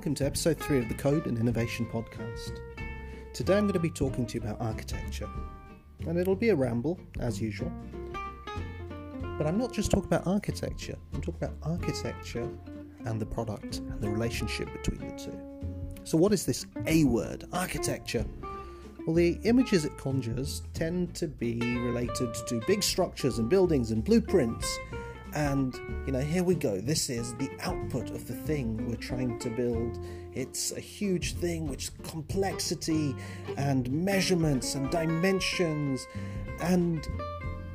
welcome to episode 3 of the Code and Innovation Podcast. Today I'm going to be talking to you about architecture, and it'll be a ramble, as usual. But I'm not just talking about architecture, I'm talking about architecture and the product and the relationship between the two. So, what is this A word, architecture? Well, the images it conjures tend to be related to big structures and buildings and blueprints and, you know, here we go. This is the output of the thing we're trying to build. It's a huge thing with complexity and measurements and dimensions. And,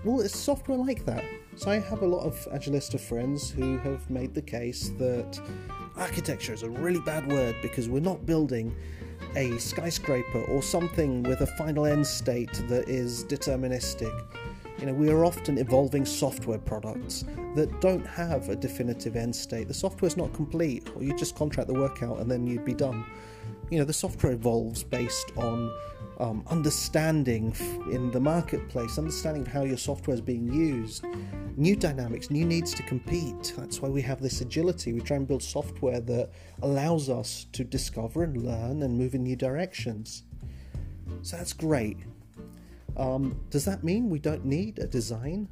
well, it's software like that. So I have a lot of Agilista friends who have made the case that architecture is a really bad word because we're not building a skyscraper or something with a final end state that is deterministic you know, we are often evolving software products that don't have a definitive end state. The software's not complete, or you just contract the work out and then you'd be done. You know, the software evolves based on um, understanding in the marketplace, understanding how your software is being used, new dynamics, new needs to compete. That's why we have this agility. We try and build software that allows us to discover and learn and move in new directions. So that's great. Um, does that mean we don't need a design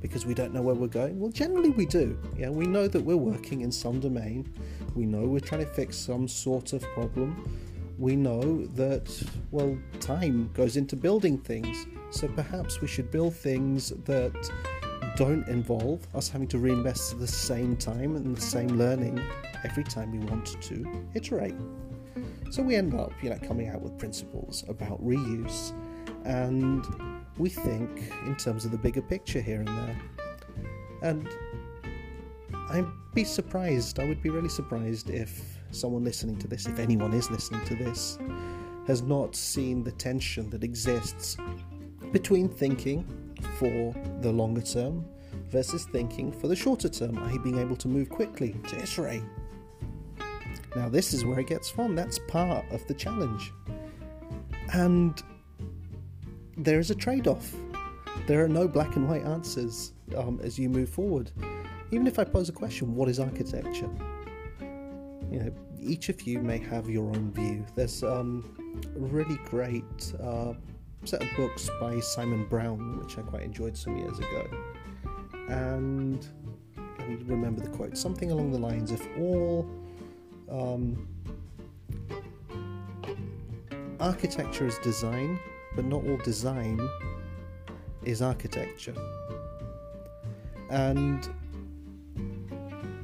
because we don't know where we're going? Well, generally we do. Yeah, we know that we're working in some domain. We know we're trying to fix some sort of problem. We know that well, time goes into building things. So perhaps we should build things that don't involve us having to reinvest the same time and the same learning every time we want to iterate. So we end up, you know, coming out with principles about reuse and we think in terms of the bigger picture here and there. And I'd be surprised, I would be really surprised if someone listening to this, if anyone is listening to this, has not seen the tension that exists between thinking for the longer term versus thinking for the shorter term, i.e., being able to move quickly, to iterate. Now, this is where it gets fun. That's part of the challenge. And there is a trade off. There are no black and white answers um, as you move forward. Even if I pose a question, what is architecture? You know, each of you may have your own view. There's um, a really great uh, set of books by Simon Brown, which I quite enjoyed some years ago. And me remember the quote something along the lines of all um, architecture is design, but not all design is architecture. And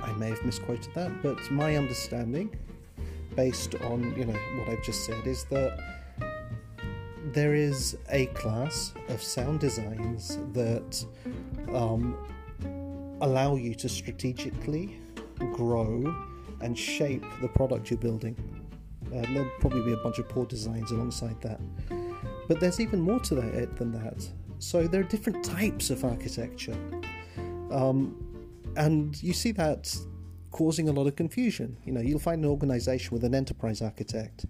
I may have misquoted that, but my understanding, based on you know what I've just said, is that there is a class of sound designs that um, allow you to strategically grow and shape the product you're building. Uh, there'll probably be a bunch of poor designs alongside that. But there's even more to that than that. So there are different types of architecture. Um, and you see that causing a lot of confusion. You know, you'll find an organization with an enterprise architect.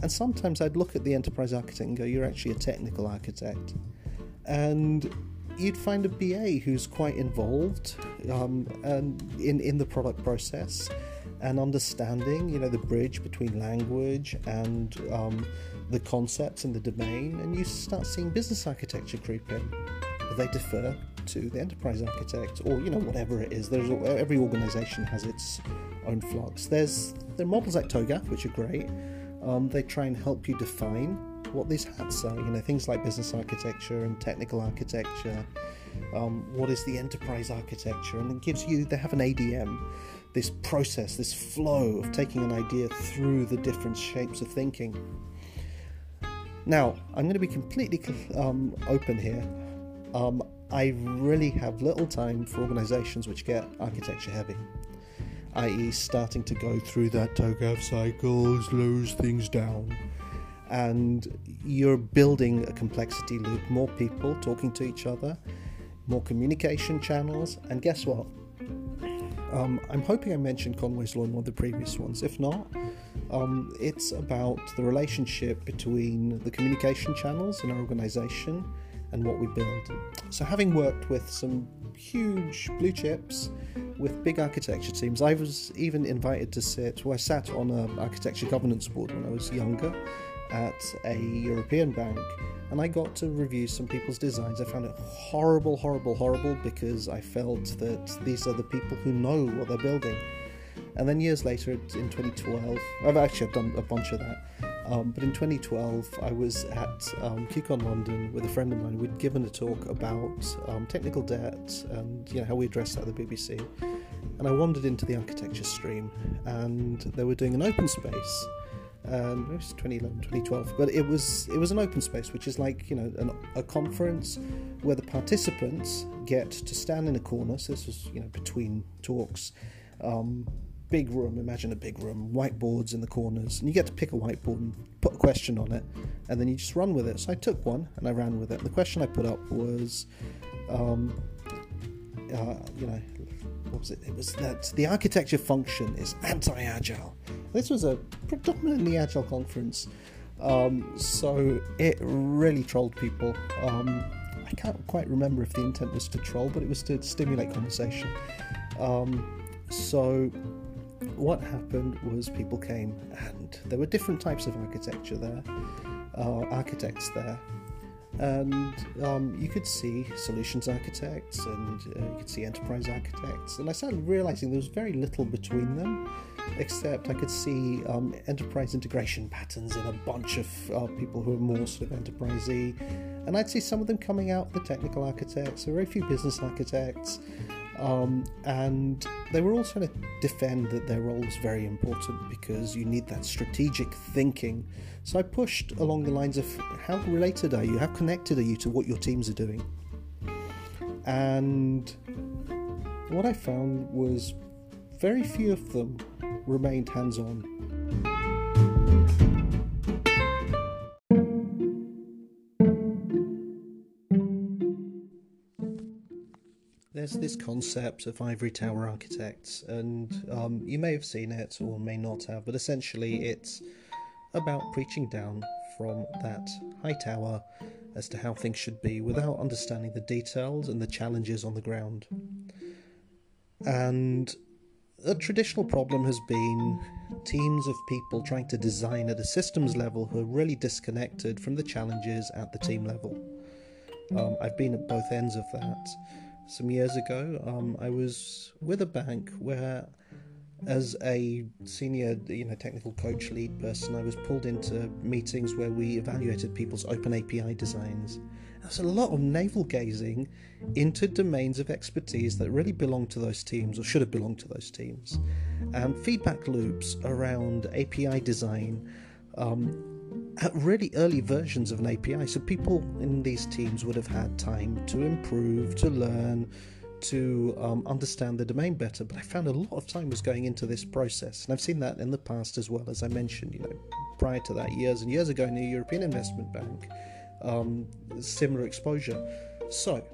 And sometimes I'd look at the enterprise architect and go, you're actually a technical architect. And you'd find a BA who's quite involved um, and in, in the product process and understanding, you know, the bridge between language and um, the concepts and the domain, and you start seeing business architecture creep in. But they defer to the enterprise architect, or you know whatever it is. There's every organization has its own flux. There's there are models like TOGAF which are great. Um, they try and help you define what these hats are. You know things like business architecture and technical architecture. Um, what is the enterprise architecture? And it gives you. They have an ADM this process, this flow of taking an idea through the different shapes of thinking. Now, I'm going to be completely um, open here. Um, I really have little time for organizations which get architecture heavy, i.e., starting to go through that TOGAF cycle, slows things down, and you're building a complexity loop, more people talking to each other, more communication channels, and guess what? Um, I'm hoping I mentioned Conway's Law in one of the previous ones. If not, um, it's about the relationship between the communication channels in our organization and what we build. So, having worked with some huge blue chips with big architecture teams, I was even invited to sit, well, I sat on an architecture governance board when I was younger at a European bank and I got to review some people's designs. I found it horrible, horrible, horrible because I felt that these are the people who know what they're building. And then years later, in 2012, I've actually done a bunch of that. Um, but in 2012, I was at um, London with a friend of mine. We'd given a talk about um, technical debt and you know how we address that at the BBC. And I wandered into the architecture stream, and they were doing an open space and it was 2011 2012 but it was it was an open space which is like you know an, a conference where the participants get to stand in a corner so this was you know between talks um, big room imagine a big room whiteboards in the corners and you get to pick a whiteboard and put a question on it and then you just run with it so i took one and i ran with it the question i put up was um, uh, you know what was it? It was that the architecture function is anti-agile. This was a predominantly agile conference, um, so it really trolled people. Um, I can't quite remember if the intent was to troll, but it was to stimulate conversation. Um, so what happened was people came and there were different types of architecture there, uh, architects there, and um, you could see solutions architects and uh, you could see enterprise architects. And i started realizing there was very little between them except i could see um, enterprise integration patterns in a bunch of uh, people who are more sort of enterprisey. And i'd see some of them coming out the technical architects there were very few business architects um, and they were all trying to defend that their role was very important because you need that strategic thinking. So I pushed along the lines of how related are you? How connected are you to what your teams are doing? And what I found was very few of them remained hands on. There's this concept of ivory tower architects, and um, you may have seen it or may not have, but essentially it's about preaching down from that high tower as to how things should be without understanding the details and the challenges on the ground. And a traditional problem has been teams of people trying to design at a systems level who are really disconnected from the challenges at the team level. Um, I've been at both ends of that some years ago. Um, I was with a bank where, as a senior, you know, technical coach lead person, I was pulled into meetings where we evaluated people's open API designs. There's a lot of navel gazing into domains of expertise that really belong to those teams or should have belonged to those teams, and feedback loops around API design. Um, at really early versions of an API. So people in these teams would have had time to improve, to learn, to um, understand the domain better. But I found a lot of time was going into this process, and I've seen that in the past as well. As I mentioned, you know, prior to that, years and years ago in the European Investment Bank, um, similar exposure. So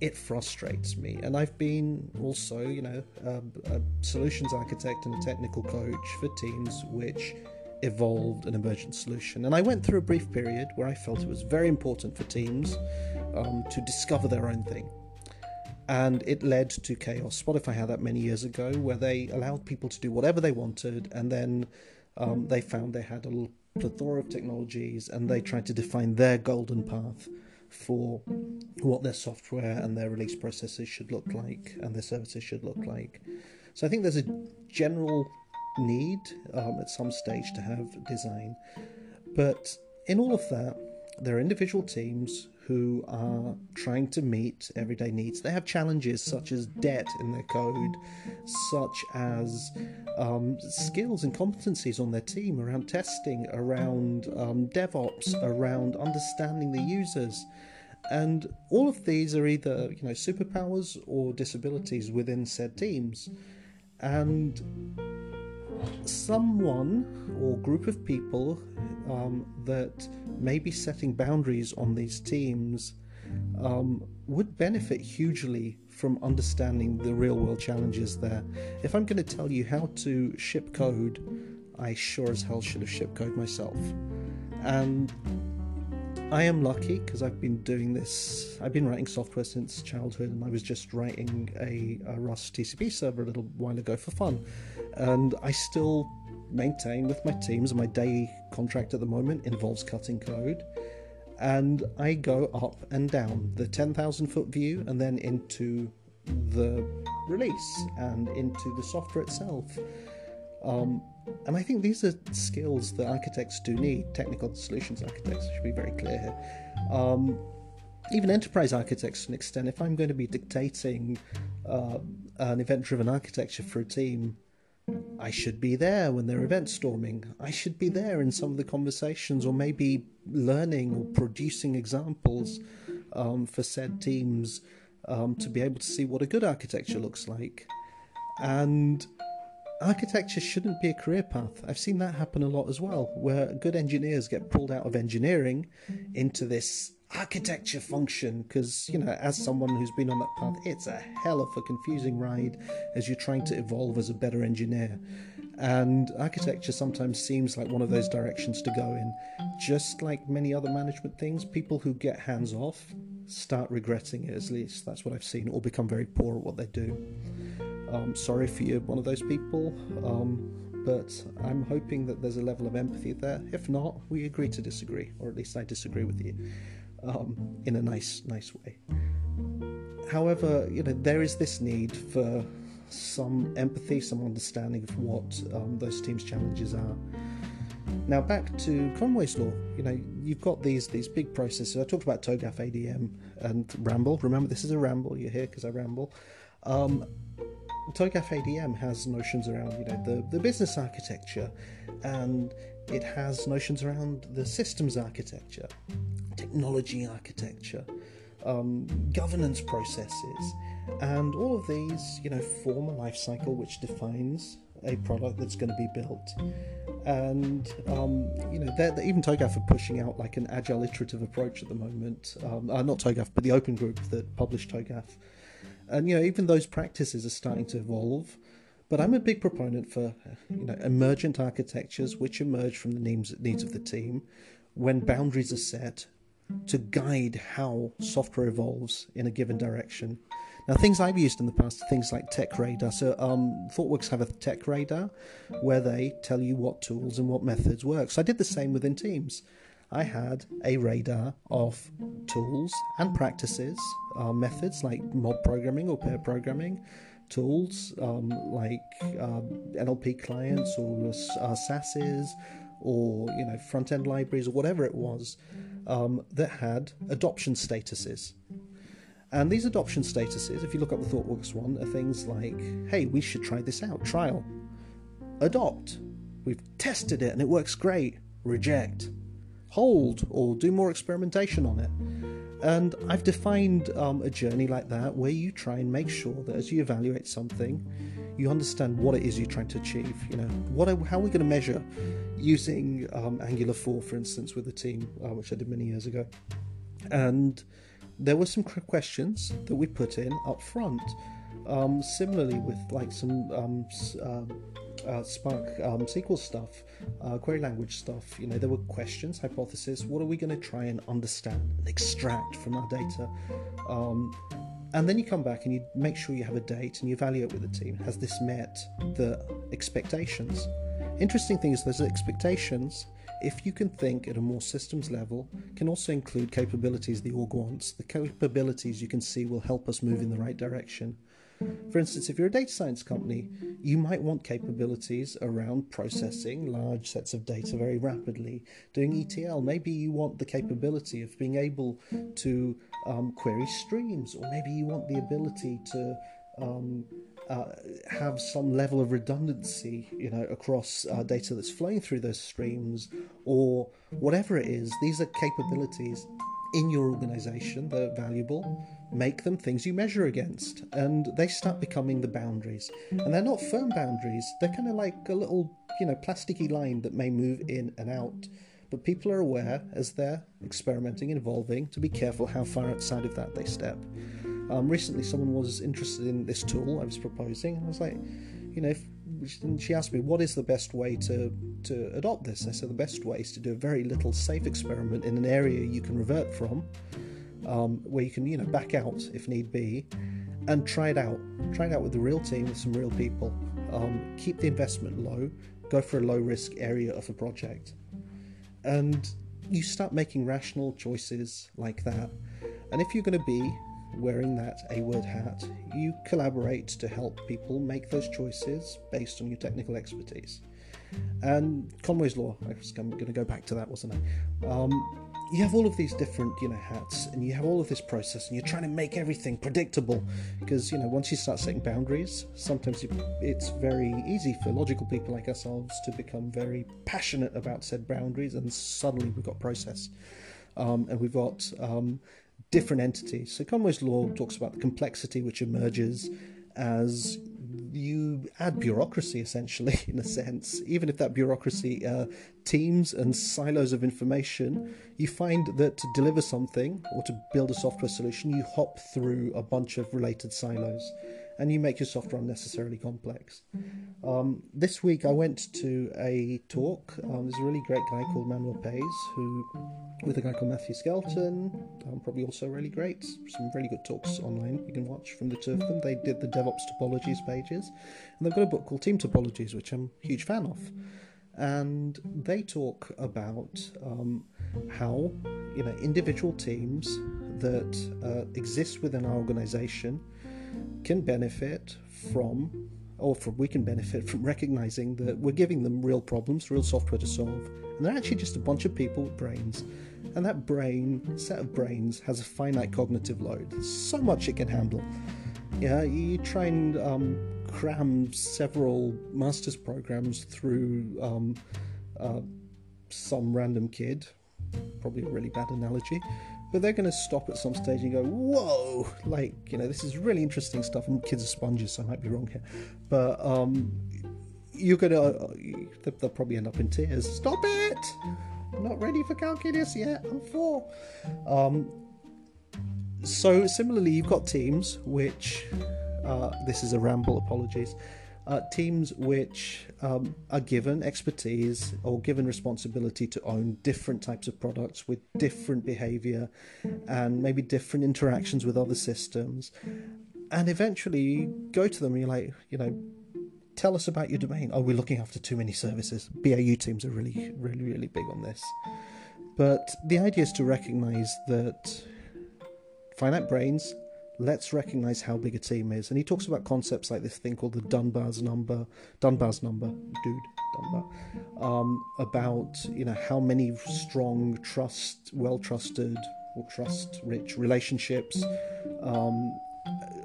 it frustrates me. And I've been also, you know, a, a solutions architect and a technical coach for teams which evolved an emergent solution. And I went through a brief period where I felt it was very important for teams um, to discover their own thing. And it led to chaos. Spotify had that many years ago, where they allowed people to do whatever they wanted, and then um, they found they had a plethora of technologies, and they tried to define their golden path for what their software and their release processes should look like, and their services should look like. So I think there's a general need um, at some stage to have design. But in all of that, there are individual teams who are trying to meet everyday needs. They have challenges such as debt in their code, such as um, skills and competencies on their team around testing, around um, DevOps, around understanding the users. And all of these are either you know superpowers or disabilities within said teams. And someone or group of people um, that may be setting boundaries on these teams um, would benefit hugely from understanding the real world challenges there. If I'm going to tell you how to ship code, I sure as hell should have shipped code myself. And I am lucky because I've been doing this. I've been writing software since childhood, and I was just writing a, a Rust TCP server a little while ago for fun. And I still maintain with my teams. My day contract at the moment involves cutting code, and I go up and down the 10,000 foot view and then into the release and into the software itself. Um, and I think these are skills that architects do need. Technical solutions architects should be very clear here. Um, even enterprise architects, to an extent, if I'm going to be dictating uh, an event driven architecture for a team, I should be there when they're event storming. I should be there in some of the conversations, or maybe learning or producing examples um, for said teams um, to be able to see what a good architecture looks like. And architecture shouldn't be a career path. I've seen that happen a lot as well, where good engineers get pulled out of engineering into this architecture function because you know as someone who's been on that path it's a hell of a confusing ride as you're trying to evolve as a better engineer. And architecture sometimes seems like one of those directions to go in. Just like many other management things people who get hands off start regretting it at least. That's what i've seen or become very poor at what they do um, sorry for you, one of those people. Um, but I'm hoping that there's a level of empathy there. If not, we agree to disagree, or at least I disagree with you um, in a nice, nice way. However, you know there is this need for some empathy, some understanding of what um, those teams' challenges are. Now back to Conway's law. You know, you've got these these big processes. I talked about TOGAF ADM and Ramble. Remember, this is a ramble. You're here because I ramble. Um, TOGAF ADM has notions around you know the, the business architecture and it has notions around the systems architecture, technology architecture, um, governance processes, and all of these you know form a life cycle which defines a product that's going to be built. And um, you know, they're, they're, even TOGAF are pushing out like an agile iterative approach at the moment. Um, uh, not TOGAF, but the open group that published TOGAF and you know, even those practices are starting to evolve. But I'm a big proponent for you know emergent architectures which emerge from the needs needs of the team when boundaries are set to guide how software evolves in a given direction. Now, things I've used in the past things like Tech Radar. So, um, ThoughtWorks have a Tech Radar where they tell you what tools and what methods work. So, I did the same within Teams. I had a radar of tools and practices, uh, methods like mob programming or pair programming, tools um, like uh, NLP clients or uh, SASs or you know front end libraries or whatever it was um, that had adoption statuses. And these adoption statuses, if you look up the ThoughtWorks one, are things like, hey, we should try this out, trial, adopt, we've tested it and it works great, reject, hold or do more experimentation on it. And I've defined um, a journey like that where you try and make sure that as you evaluate something, you understand what it is you're trying to achieve. You know, what are, how are we going to measure using um, Angular 4, for instance, with a team, uh, which I did many years ago. And there were some questions that we put in up front. Um, similarly, with like some um, uh, uh, Spark um, SQL stuff, uh, query language stuff. You know, there were questions, hypotheses. What are we going to try and understand and extract from our data? Um, and then you come back and you make sure you have a date and you evaluate with the team. Has this met the expectations? Interesting thing is, those expectations, if you can think at a more systems level, can also include capabilities the org wants. The capabilities you can see will help us move in the right direction. For instance, if you're a data science company, you might want capabilities around processing large sets of data very rapidly, doing ETL. Maybe you want the capability of being able to um, query streams, or maybe you want the ability to um, uh, have some level of redundancy, you know, across uh, data that's flowing through those streams, or whatever it is. These are capabilities in your organization that are valuable make them things you measure against and they start becoming the boundaries. And they're not firm boundaries. They're kind of like a little you know plasticky line that may move in and out. But people are aware as they're experimenting and evolving to be careful how far outside of that they step. Um, recently someone was interested in this tool i was proposing and i was like you know if and she asked me what is the best way to to adopt this. I said the best way is to do a very little safe experiment in an area you can revert from, um, where you can you know back out if need be, and try it out. Try it out with the real team with some real people. Um, keep the investment low. Go for a low risk area of a project, and you start making rational choices like that. And if you're going to be wearing that A word hat, you collaborate to help people make those choices based on your technical expertise. And Conway's Law, I was going to go back to that, wasn't I? Um, you have all of these different, you know, hats, and you have all of this process, and you're trying to make everything predictable. Because you know, once you start setting boundaries, sometimes it's very easy for logical people like ourselves to become very passionate about said boundaries, and suddenly we've got process, um, and we've got um, different entities. So Conway's Law talks about the complexity which emerges as you add bureaucracy essentially in a sense. Even if that bureaucracy uh, teams and silos of information you find that to deliver something or to build a software solution you hop through a bunch of related silos and you make your software unnecessarily complex. Um, this week I went to a talk. Um, there's a really great guy called Manuel Pais, who, with a guy called Matthew Skelton, um, probably also really great. Some really good talks online you can watch from the two of them. They did the DevOps topologies pages, and they've got a book called Team Topologies, which I'm a huge fan of. And they talk about um, how you know individual teams that uh, exist within our organization can benefit from, or from, we can benefit from recognizing that we're giving them real problems, real software to solve, and they're actually just a bunch of people with brains. And that brain, set of brains, has a finite cognitive load. There's so much it can handle. Yeah, you try and um, cram several master's programs through um, uh, some random kid. Probably a really bad analogy but they're going to stop at some stage and go, "Whoa!" Like you know, this is really interesting stuff. And kids are sponges, so I might be wrong here, but um, you're going to uh, they'll probably end up in tears. Stop it! I'm not ready for calculus yet. I'm four. Um, so similarly, you've got teams which uh, this is a ramble. Apologies uh, teams which um, are given expertise or given responsibility to own different types of products with different behavior and maybe different interactions with other systems. And eventually you go to them and you're like, you know, tell us about your domain. Oh, we're looking after too many services. BAU teams are really, really, really big on this. But the idea is to recognize that finite brains let's recognize how big a team is. And he talks about concepts like this thing called the Dunbar's number, Dunbar's number, dude, Dunbar, um, about you know how many strong, trust, well trusted or trust rich relationships. Um,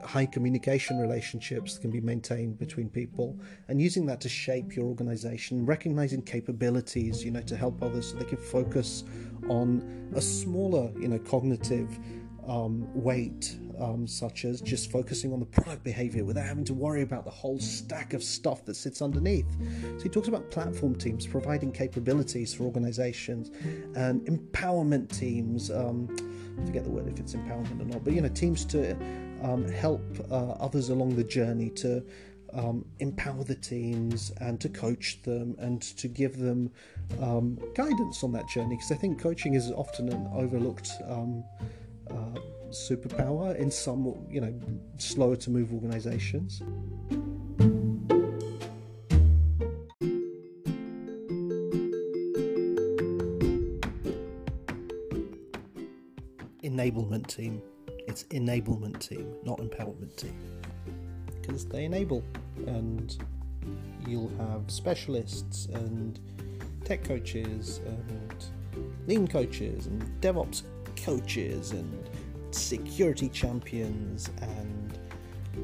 high communication relationships can be maintained between people and using that to shape your organization recognizing capabilities you know to help others so they can focus on a smaller you know cognitive um, weight um, such as just focusing on the product behavior without having to worry about the whole stack of stuff that sits underneath. So he talks about platform teams providing capabilities for organizations and empowerment teams. Um, I forget the word if it's empowerment or not, but you know, teams to um, help uh, others along the journey to um, empower the teams and to coach them and to give them um, guidance on that journey because I think coaching is often an overlooked um, uh, superpower in some, you know, slower to move organizations. Enablement team. It's enablement team, not empowerment team. Because they enable, and you'll have specialists and tech coaches and lean coaches and DevOps coaches and security champions and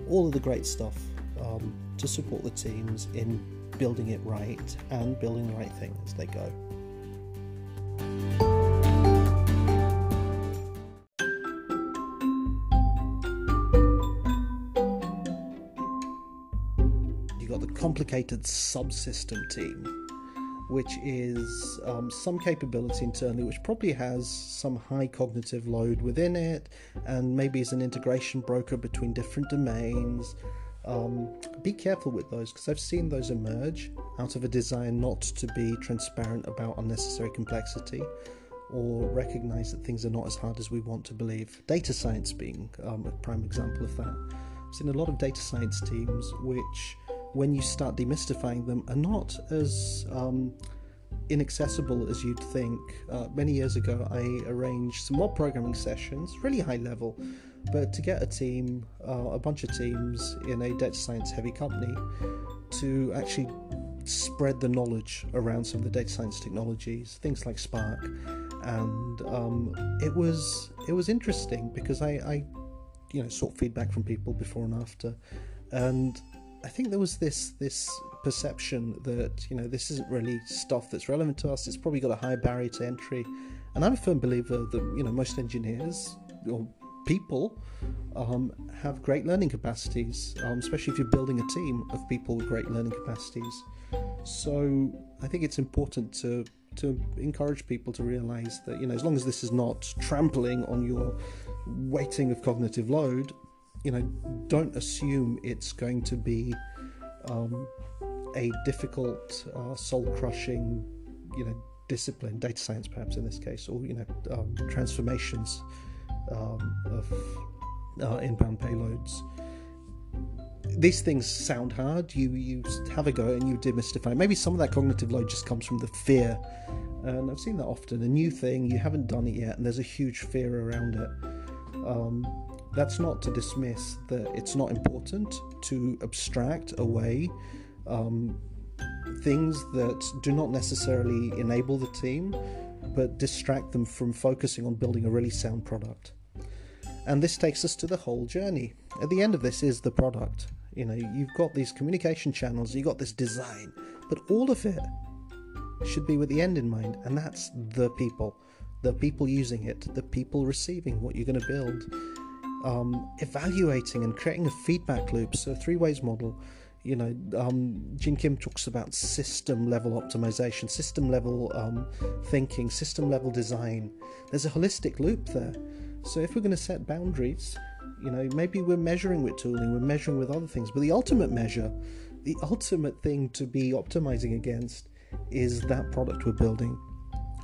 all of the great stuff um, to support the teams in building it right and building the right thing as they go. You've got the complicated subsystem team which is um, some capability internally, which probably has some high cognitive load within it, and maybe is an integration broker between different domains. um, be careful with those because I've seen those emerge out of a desire not to be transparent about unnecessary complexity or recognize that things are not as hard as we want to believe. Data science being um, a prime example of that. I've seen a lot of data science teams which, when you start demystifying them, are not as um, inaccessible as you'd think. Uh, many years ago, I arranged some mob programming sessions, really high level, but to get a team, uh, a bunch of teams in a data science heavy company to actually spread the knowledge around some of the data science technologies, things like Spark, and um, it was it was interesting because I, I, you know, sought feedback from people before and after, and I think there was this this perception that you know this isn't really stuff that's relevant to us. It's probably got a high barrier to entry, and I'm a firm believer that you know most engineers or people um, have great learning capacities, um, especially if you're building a team of people with great learning capacities. So I think it's important to to encourage people to realize that you know as long as this is not trampling on your weighting of cognitive load, you know don't assume it's going to be um, a difficult, uh, soul-crushing, you know, discipline, data science perhaps in this case, or you know, um, transformations um, of uh, inbound payloads. These things sound hard. You you have a go and you demystify. Maybe some of that cognitive load just comes from the fear, and I've seen that often. A new thing you haven't done it yet, and there's a huge fear around it. Um, that's not to dismiss that it's not important to abstract away um, things that do not necessarily enable the team, but distract them from focusing on building a really sound product. And this takes us to the whole journey. At the end of this is the product. You know, you've got these communication channels, you've got this design, but all of it should be with the end in mind, and that's the people. The people using it, the people receiving what you're going to build, um, evaluating and creating a feedback loop. So, three ways model you know, um, Gene Kim talks about system level optimization, system level um, thinking, system level design. There's a holistic loop there. So if we're going to set boundaries, you know, maybe we're measuring with tooling, we're measuring with other things, but the ultimate measure, the ultimate thing to be optimizing against is that product we're building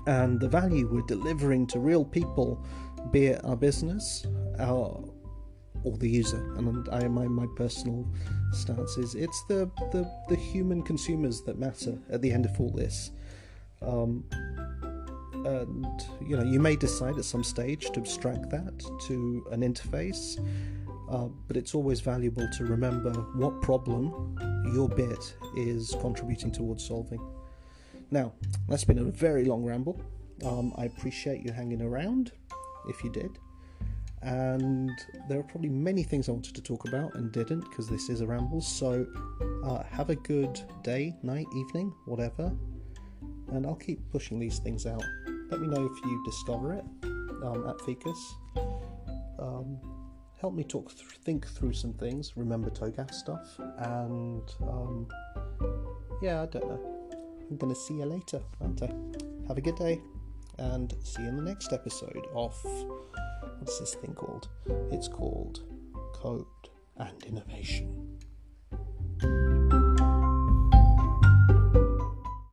and the value we're delivering to real people, be it our business, our or the user. And I, my my personal stance is it's the, the the human consumers that matter at the end of all this. Um, and you know you may decide at some stage to abstract that to an interface uh, but it's always valuable to remember what problem your bit is contributing towards solving now that's been a very long ramble um, i appreciate you hanging around if you did and there are probably many things I wanted to talk about and didn't because this is a ramble. So uh, have a good day, night, evening, whatever, and I'll keep pushing these things out. Let me know if you discover it um, at Ficus. Um, help me talk, th- think through some things. Remember TOGAF stuff, and um, yeah, I don't know. I'm gonna see you later, aren't I? Have a good day, and see you in the next episode of what's this thing called? It's called Code and Innovation.